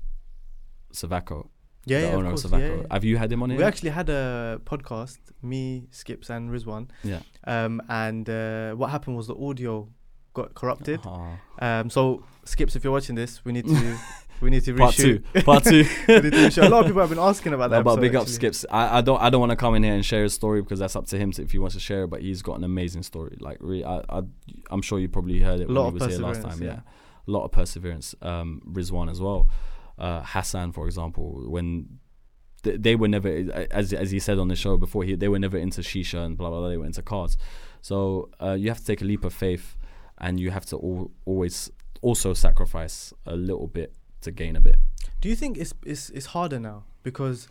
Savako, Yeah, the yeah, of course. of yeah, yeah. Have you had him on here? We actually had a podcast, me, Skips, and Rizwan. yeah. Um, and uh, what happened was the audio got corrupted. Ah. Um, so Skips, if you're watching this, we need to we need to Part two. Part two. we need to reshoot. A lot of people have been asking about that. No, but big up actually. Skips. I, I don't I don't want to come in here and share his story because that's up to him to, if he wants to share it. But he's got an amazing story. Like re, I, I I'm sure you probably heard it when he was here last time. Yeah. yeah. a lot of perseverance. Um, Rizwan as well. Uh, Hassan, for example, when th- they were never, as as he said on the show before, he they were never into shisha and blah blah blah. They were into cars. So uh, you have to take a leap of faith, and you have to al- always also sacrifice a little bit to gain a bit. Do you think it's it's it's harder now because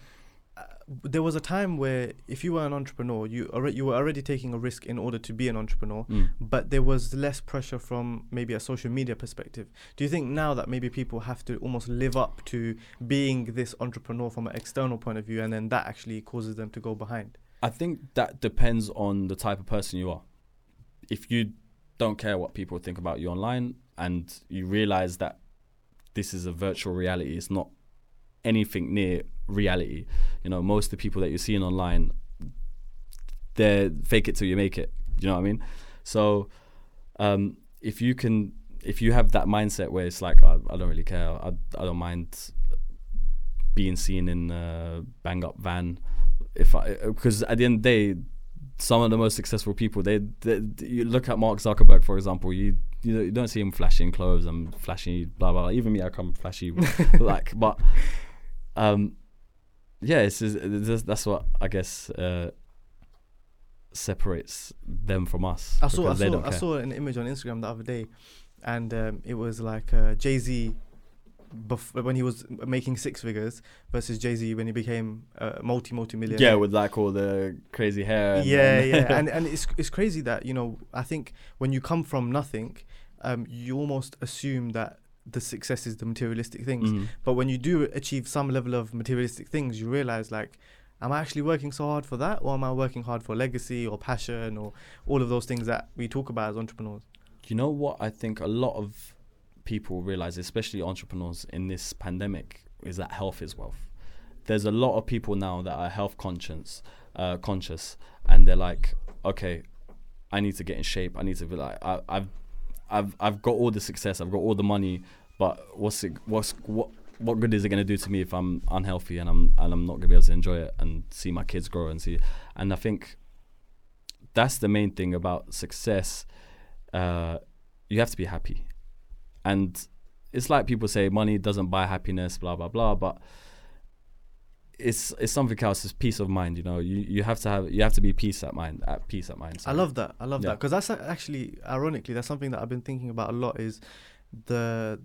there was a time where if you were an entrepreneur, you you were already taking a risk in order to be an entrepreneur, Mm. but there was less pressure from maybe a social media perspective. Do you think now that maybe people have to almost live up to being this entrepreneur from an external point of view, and then that actually causes them to go behind? I think that depends on the type of person you are. If you don't care what people think about you online and you realize that this is a virtual reality, it's not anything near reality. You know, most of the people that you're seeing online, they're fake it till you make it. You know what I mean? So, um, if you can, if you have that mindset where it's like, I, I don't really care, I, I don't mind being seen in a bang up van if I because at the end of the day, some of the most successful people they, they you look at Mark Zuckerberg for example, you you don't see him flashing clothes and flashy blah blah. blah. Even me, I come flashy like, but um, yeah, it's, just, it's just- that's what I guess uh, separates them from us. I saw I saw I saw an image on Instagram the other day, and um, it was like uh, Jay Z. Bef- when he was making six figures versus Jay Z when he became uh, multi multi millionaire. yeah, with like all the crazy hair. yeah, and- yeah, and and it's it's crazy that you know I think when you come from nothing, um, you almost assume that the success is the materialistic things. Mhm. But when you do achieve some level of materialistic things, you realize like, am I actually working so hard for that, or am I working hard for legacy or passion or all of those things that we talk about as entrepreneurs? You know what I think a lot of people realize, especially entrepreneurs in this pandemic, is that health is wealth. There's a lot of people now that are health conscious, uh, conscious, and they're like, okay, I need to get in shape. I need to be like, I, I've, I've, I've got all the success. I've got all the money, but what's it? What's what? What good is it going to do to me if I'm unhealthy and I'm and I'm not going to be able to enjoy it and see my kids grow and see? And I think that's the main thing about success. Uh, you have to be happy and it's like people say money doesn't buy happiness blah blah blah but it's it's something else it's peace of mind you know you you have to have you have to be peace at mind at peace at mind I love that. I love that because that's actually, ironically, that's something that I've been thinking about a lot. Is the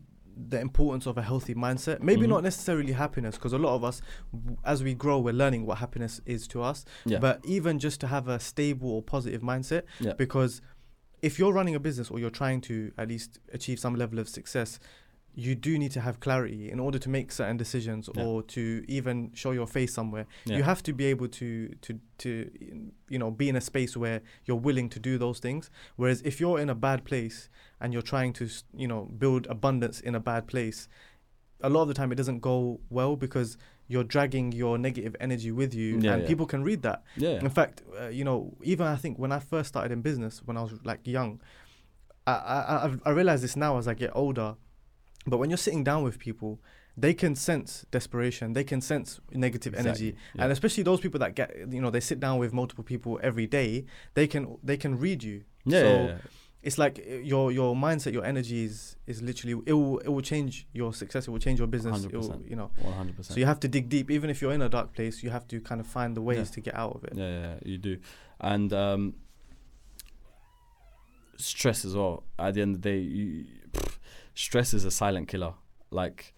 the importance of a healthy mindset. Maybe Mhm. not necessarily happiness, because a lot of us, as we grow, we're learning what happiness is to us. yeah But even just to have a stable or positive mindset, Yeah. because if you're running a business or you're trying to at least achieve some level of success, you do need to have clarity in order to make certain decisions Yeah. or to even show your face somewhere. yeah. You have to be able to to to you know be in a space where you're willing to do those things. Whereas if you're in a bad place and you're trying to you know build abundance in a bad place, a lot of the time it doesn't go well because you're dragging your negative energy with you, Yeah, and people can read that. yeah In fact, uh, you know, even I think when I first started in business, when I was like young, I, I, I- I realize this now as I get older. But when you're sitting down with people they can sense desperation. They can sense negative energy, yeah. and especially those people that get you know they sit down with multiple people every day. They can they can read you. Yeah, so yeah, yeah. it's like uh, your your mindset, your energy is is literally it will it will change your success. It will change your business. Will, 100%. you know. one hundred percent. So you have to dig deep, even if you're in a dark place. You have to kind of find the ways to get out of it. Yeah, you do. And um, stress as well. At the end of the day, you, stress is a silent killer. Like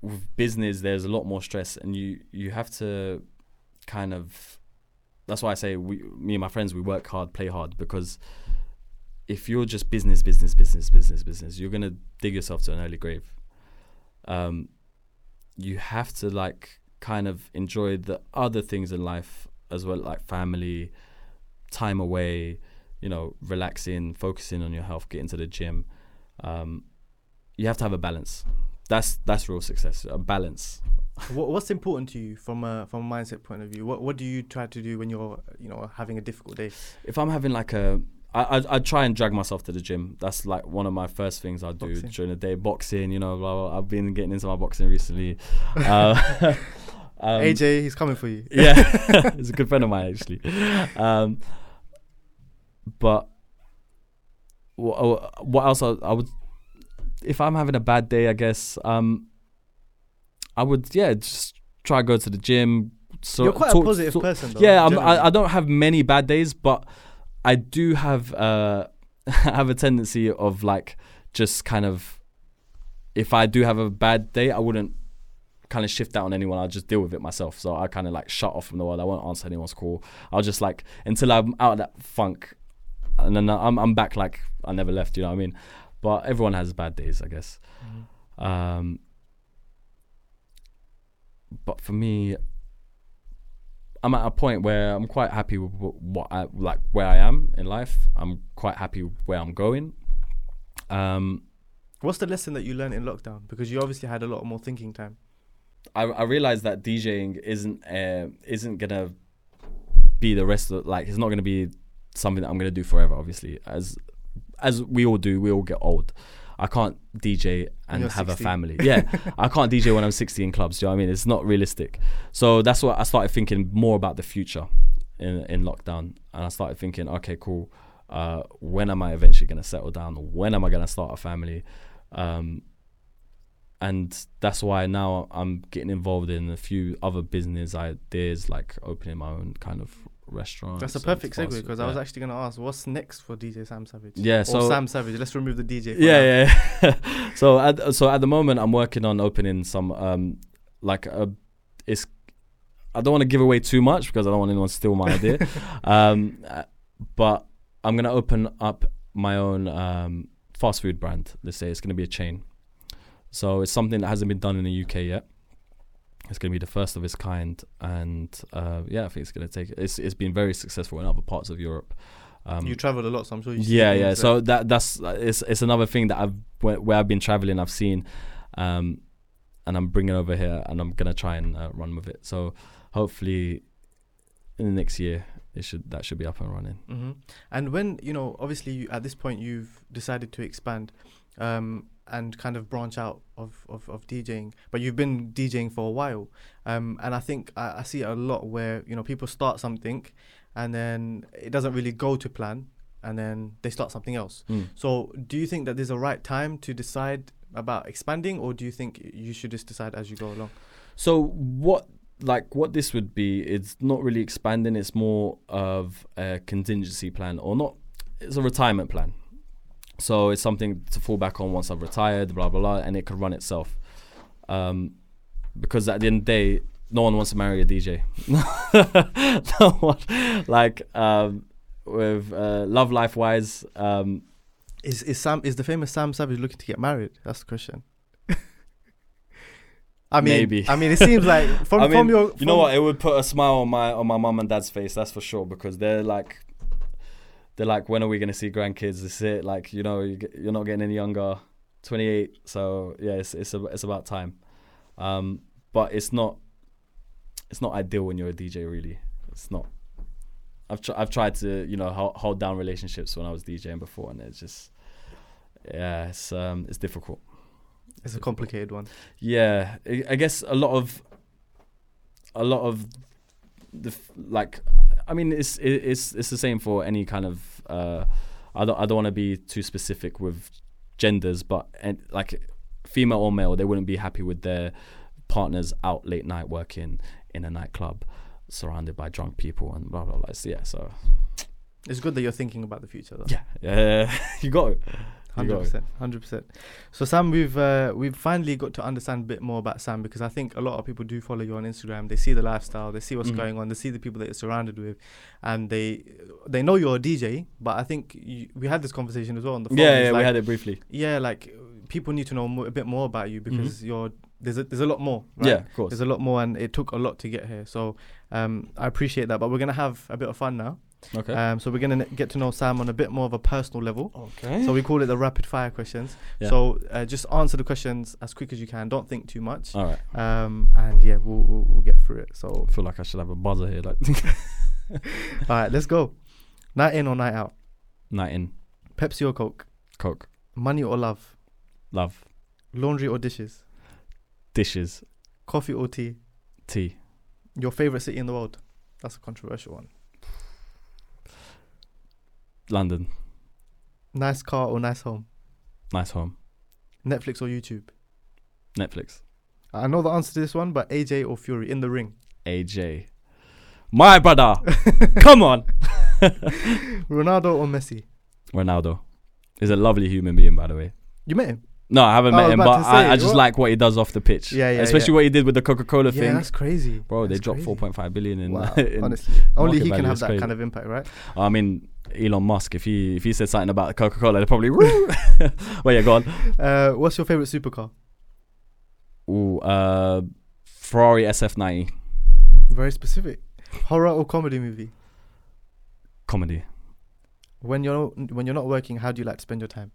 with business, there's a lot more stress, and you you have to kind of. That's why I say we, me and my friends, we work hard, play hard, because if you're just business, business, business, business, business, you're gonna dig yourself to an early grave. Um, you have to like kind of enjoy the other things in life as well, like family, time away, you know, relaxing, focusing on your health, getting to the gym. Um, you have to have a balance. That's that's real success. A balance. what, what's important to you from a from a mindset point of view? What what do you try to do when you're you know having a difficult day? If I'm having like a I, I I try and drag myself to the gym. That's like one of my first things I do Boxing. during the day. Boxing, you know, blah, blah. I've been getting into my boxing recently. Uh, um, AJ, he's coming for you. yeah, he's a good friend of mine actually. Um, but what, what else? I, I would, if I'm having a bad day, I guess um, I would yeah just try to go to the gym. So you're quite talk- a positive talk- person, though. yeah, I'm. I, I don't have many bad days, but I do have uh, have a tendency of like just kind of if I do have a bad day, I wouldn't kind of shift that on anyone. I'll just deal with it myself. So I kind of like shut off from the world. I won't answer anyone's call. I'll just like until I'm out of that funk, and then I'm I'm back like I never left. You know what I mean? But everyone has bad days, I guess. Mhm. Um, but for me, I'm at a point where I'm quite happy with what I like where I am in life. I'm quite happy where I'm going. Um, What's the lesson that you learned in lockdown? Because you obviously had a lot more thinking time. I, I realized that DJing isn't uh, isn't gonna be the rest of like it's not gonna be something that I'm gonna do forever. Obviously, as as we all do, we all get old. I can't DJ and you're have 60. a family. Yeah, I can't DJ when I'm 60 in clubs. Do you know what I mean? It's not realistic. So that's what I started thinking more about the future in in lockdown, and I started thinking, okay, cool. Uh, when am I eventually gonna settle down? When am I gonna start a family? Um, and that's why now I'm getting involved in a few other business ideas, like opening my own kind of restaurant. That's a perfect segue because I was actually going to ask, what's next for DJ Sam Savage? Yeah, or so- Sam Savage. Let's remove the DJ. now. yeah, yeah. so at so at the moment, I'm working on opening some um like a it's. I don't want to give away too much because I don't want anyone to steal my idea. um, but I'm gonna open up my own um fast food brand. Let's say it's gonna be a chain. So it's something that hasn't been done in the UK yet. It's going to be the first of its kind, and uh, yeah, I think it's going to take. It's it's been very successful in other parts of Europe. Um, you traveled a lot, so I'm sure you. yeah, yeah. things So that that's it's it's another thing that I've where, where I've been traveling. I've seen, um, and I'm bringing over here, and I'm gonna try and uh, run with it. So hopefully, in the next year, it should that should be up and running. hmm And when you know, obviously, you, at this point, you've decided to expand, um, and kind of branch out of, of, of DJing. But you've been DJing for a while, um, and I think I, I see a lot where you know people start something, and then it doesn't really go to plan, and then they start something else. Mm. So, do you think that there's a right time to decide about expanding, or do you think you should just decide as you go along? So what like what this would be? It's not really expanding. It's more of a contingency plan, or not. It's a retirement plan. So it's something to fall back on once I've retired, blah blah blah, and it could run itself. Um, because at the end of the day, no one wants to marry a DJ. no one, like um, with uh, love life wise, um, Is is Sam is the famous Sam Savage looking to get married? That's the question. I mean, Maybe. I mean, it seems like from I mean, from your you know what? It would put a smile on my on my mum and dad's face. That's for sure because they're like, they're like, when are we gonna see grandkids? This is it. Like, you know, you you're not getting any younger. 28. So yeah, it's it's a, it's about time. Um, but it's not it's not ideal when you're a DJ. Really, it's not. I've tr- I've tried to you know hold, hold down relationships when I was DJing before, and it's just yeah, it's um it's difficult. It's a difficult. complicated one. Yeah, I I guess a lot of a lot of the like. I mean, it's it's it's the same for any kind of. Uh, I don't I don't want to be too specific with genders, but and like female or male, they wouldn't be happy with their partners out late night working in a nightclub, surrounded by drunk people and blah blah blah. So, yeah, so It's good that you're thinking about the future, though. yeah, yeah, you got it. Hundred percent, hundred percent. So Sam, we've uh, we've finally got to understand a bit more about Sam because I think a lot of people do follow you on Instagram. They see the lifestyle, they see what's Mhm. going on, they see the people that you're surrounded with, and they they know you're a DJ. But I think you, we had this conversation as well on the phone. Yeah, yeah, we like- had it briefly. yeah, like people need to know mo- a bit more about you because you're there's a, there's a lot more. Right? Yeah, of course. There's a lot more, and it took a lot to get here. So um, I appreciate that. But we're gonna have a bit of fun now. Okay. Um, so we're gonna get to know Sam on a bit more of a personal level. okay. So we call it the rapid fire questions. Yeah. So uh, just answer the questions as quick as you can. Don't think too much. All right. Um, and yeah, we'll, we'll we'll get through it. So I feel like I should have a buzzer here, like all right, let's go. Night in or night out? night in, Pepsi or Coke? coke, Money or love? love, Laundry or dishes? dishes, Coffee or tea? tea, Your favorite city in the world? That's a controversial one. London, Nice car or nice home? nice home, Netflix or YouTube? Netflix, I know the answer to this one, but AJ or Fury in the ring? AJ, my brother. Come on, Ronaldo or Messi? Ronaldo is a lovely human being, by the way. You met him? No, I haven't I met him, but I, I just what? like what he does off the pitch. Yeah, yeah, Especially yeah. what he did with the Coca Cola Yeah, thing. that's crazy. Bro, they dropped crazy. 4.5 billion in. Wow, in honestly, only he can have that crazy. kind of impact, right? I mean, Elon Musk. If he if he said something about Coca Cola, they probably. well, yeah, go on. Uh, what's your favorite supercar? Ooh, uh, Ferrari SF90 Very specific. Horror or comedy movie? comedy, When you're when you're not working, how do you like to spend your time?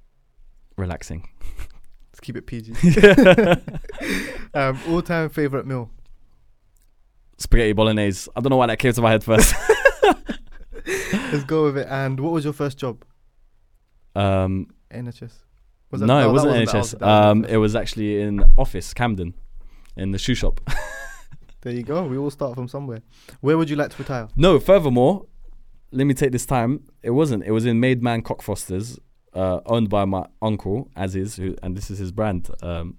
relaxing. Let's keep it PG. um, all-time favorite meal? Spaghetti bolognese. I don't know why that came to my head first. Let's go with it. And what was your first job? um, NHS. no, that- it that wasn't NHS. was- was um, it was actually in office Camden, in the shoe shop. there you go. We all start from somewhere. Where would you like to retire? No, furthermore, let me take this time. It wasn't. It was in Made Man Cockfosters, uh, owned by my uncle, as is, who, and this is his brand. Um,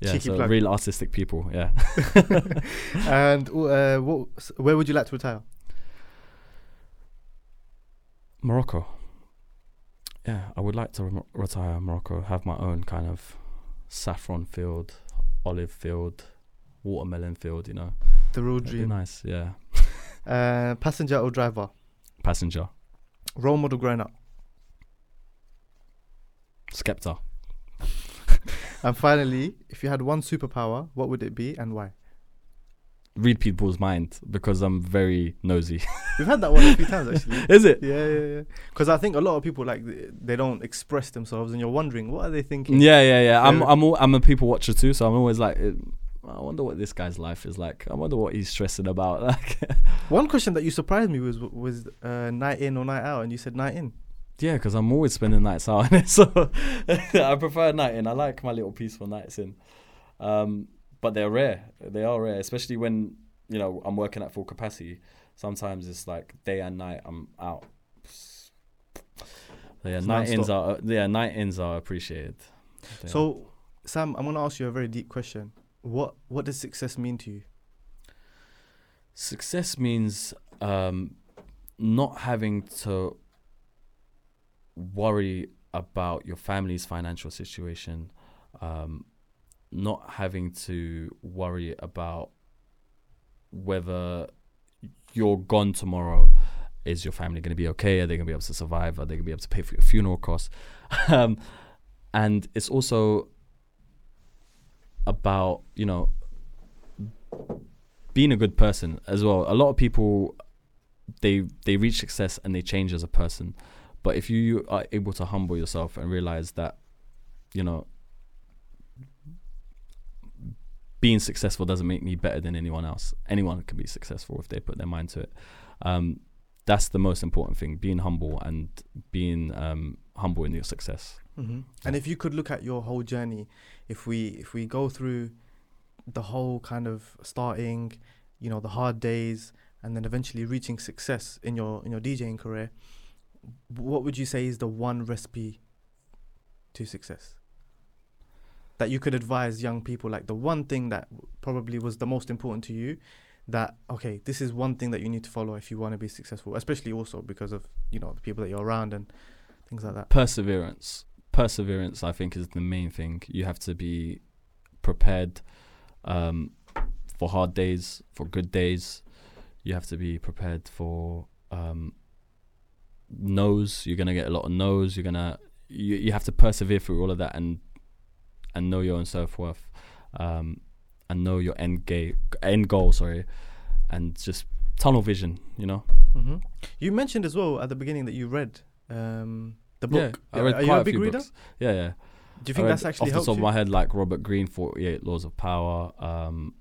yeah, Cheeky so plug. real artistic people. Yeah. and uh, what? Where would you like to retire? Morocco. Yeah, I would like to rem- retire Morocco, have my own kind of saffron field, olive field, watermelon field, you know. The real That'd dream. nice, yeah. Uh, passenger or driver? Passenger. Role model growing up. Skepta. And finally, if you had one superpower, what would it be and why? Read people's mind because I'm very nosy. We've had that one a few times actually. Is it? Yeah, yeah, yeah. Because I think a lot of people like they don't express themselves, and you're wondering what are they thinking. Yeah, yeah, yeah. I'm So- I'm al- I'm a people watcher too, so I'm always like, I wonder what this guy's life is like. I wonder what he's stressing about. Like, One question that you surprised me was was uh, night in or night out, and you said night in. yeah, because I'm always spending nights out, so I prefer night in. I like my little peaceful nights in, um, but they're rare. They are rare, especially when you know I'm working at full capacity. Sometimes it's like day and night. I'm out. Yeah, It's night ends are yeah night ins are appreciated. They are. So, Sam, I'm gonna ask you a very deep question. What what does success mean to you? Success means um, not having to worry about your family's financial situation, um, not having to worry about whether you're gone tomorrow. Is your family going to be okay? Are they going to be able to survive? Are they going to be able to pay for your funeral costs? um, and it's also about you know being a good person as well. A lot of people they they reach success and they change as a person. But if you are able to humble yourself and realize that, you know, being successful doesn't make me better than anyone else. Anyone can be successful if they put their mind to it. Um, that's the most important thing: being humble and being um, humble in your success. hmm And if you could look at your whole journey, if we if we go through the whole kind of starting, you know, the hard days, and then eventually reaching success in your in your DJing career, what would you say is the one recipe to success that you could advise young people? Like the one thing that probably was the most important to you. That okay, this is one thing that you need to follow if you want to be successful, especially also because of you know the people that you're around and things like that. perseverance perseverance i think is the main thing you have to be prepared um, for hard days for good days you have to be prepared for um, no's you're gonna get a lot of no's you're gonna you, you have to persevere through all of that and and know your own self-worth um, and know your end game end goal sorry and just tunnel vision you know hmm You mentioned as well at the beginning that you read um, the book. yeah i read Are you quite a big few reader? books yeah yeah Do you think that's actually off the top of my head, like Robert Greene, Forty Eight Laws of Power. Um,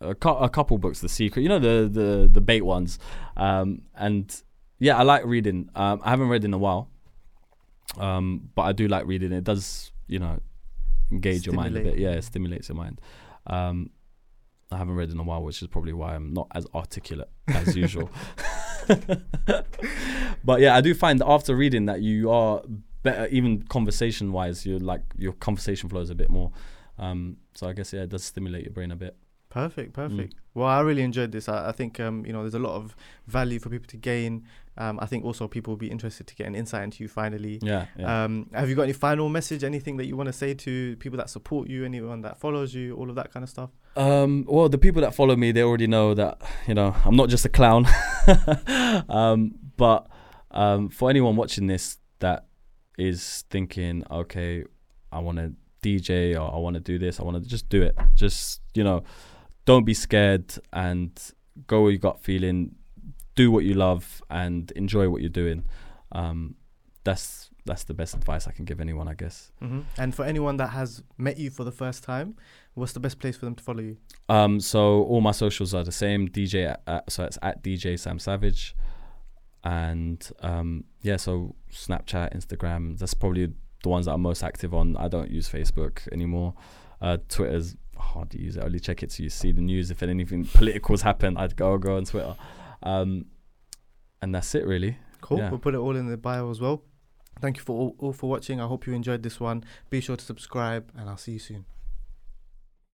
a, cou- a couple books, The Secret. You know the the the bait ones. Um, and yeah, I like reading. Um, I haven't read in a while, um, but I do like reading. It does, you know, engage your mind a bit. Yeah, it stimulates your mind. Um, I haven't read in a while, which is probably why I'm not as articulate as usual. but yeah, I do find after reading that you are better, even conversation wise. You're like your conversation flows a bit more. Um, so I guess yeah, it does stimulate your brain a bit. Perfect, Mm. perfect. Well, I really enjoyed this. I, I think um, you know there's a lot of value for people to gain. Um, I think also people will be interested to get an insight into you finally. Yeah, yeah. Um, have you got any final message? Anything that you want to say to people that support you, anyone that follows you, all of that kind of stuff? Um, well, the people that follow me, they already know that you know I'm not just a clown. um, but um, for anyone watching this that is thinking, okay, I want to DJ or I want to do this, I want to just do it. Just you know, don't be scared and go where you got feeling. Do what you love and enjoy what you're doing. Um, that's that's the best advice I can give anyone, I guess. hmm And for anyone that has met you for the first time, what's the best place for them to follow you? Um, so all my socials are the same. DJ, at, at, so it's at DJ Sam Savage, and um, yeah, so Snapchat, Instagram. That's probably the ones that I'm most active on. I don't use Facebook anymore. Uh, Twitter's hard to use. I only check it so you see the news. If anything politicals happen, I'd go go on Twitter. Um, and that's it really. Cool. Yeah. We'll put it all in the bio as well. Thank you for all, all for watching. I hope you enjoyed this one. Be sure to subscribe, and I'll see you soon.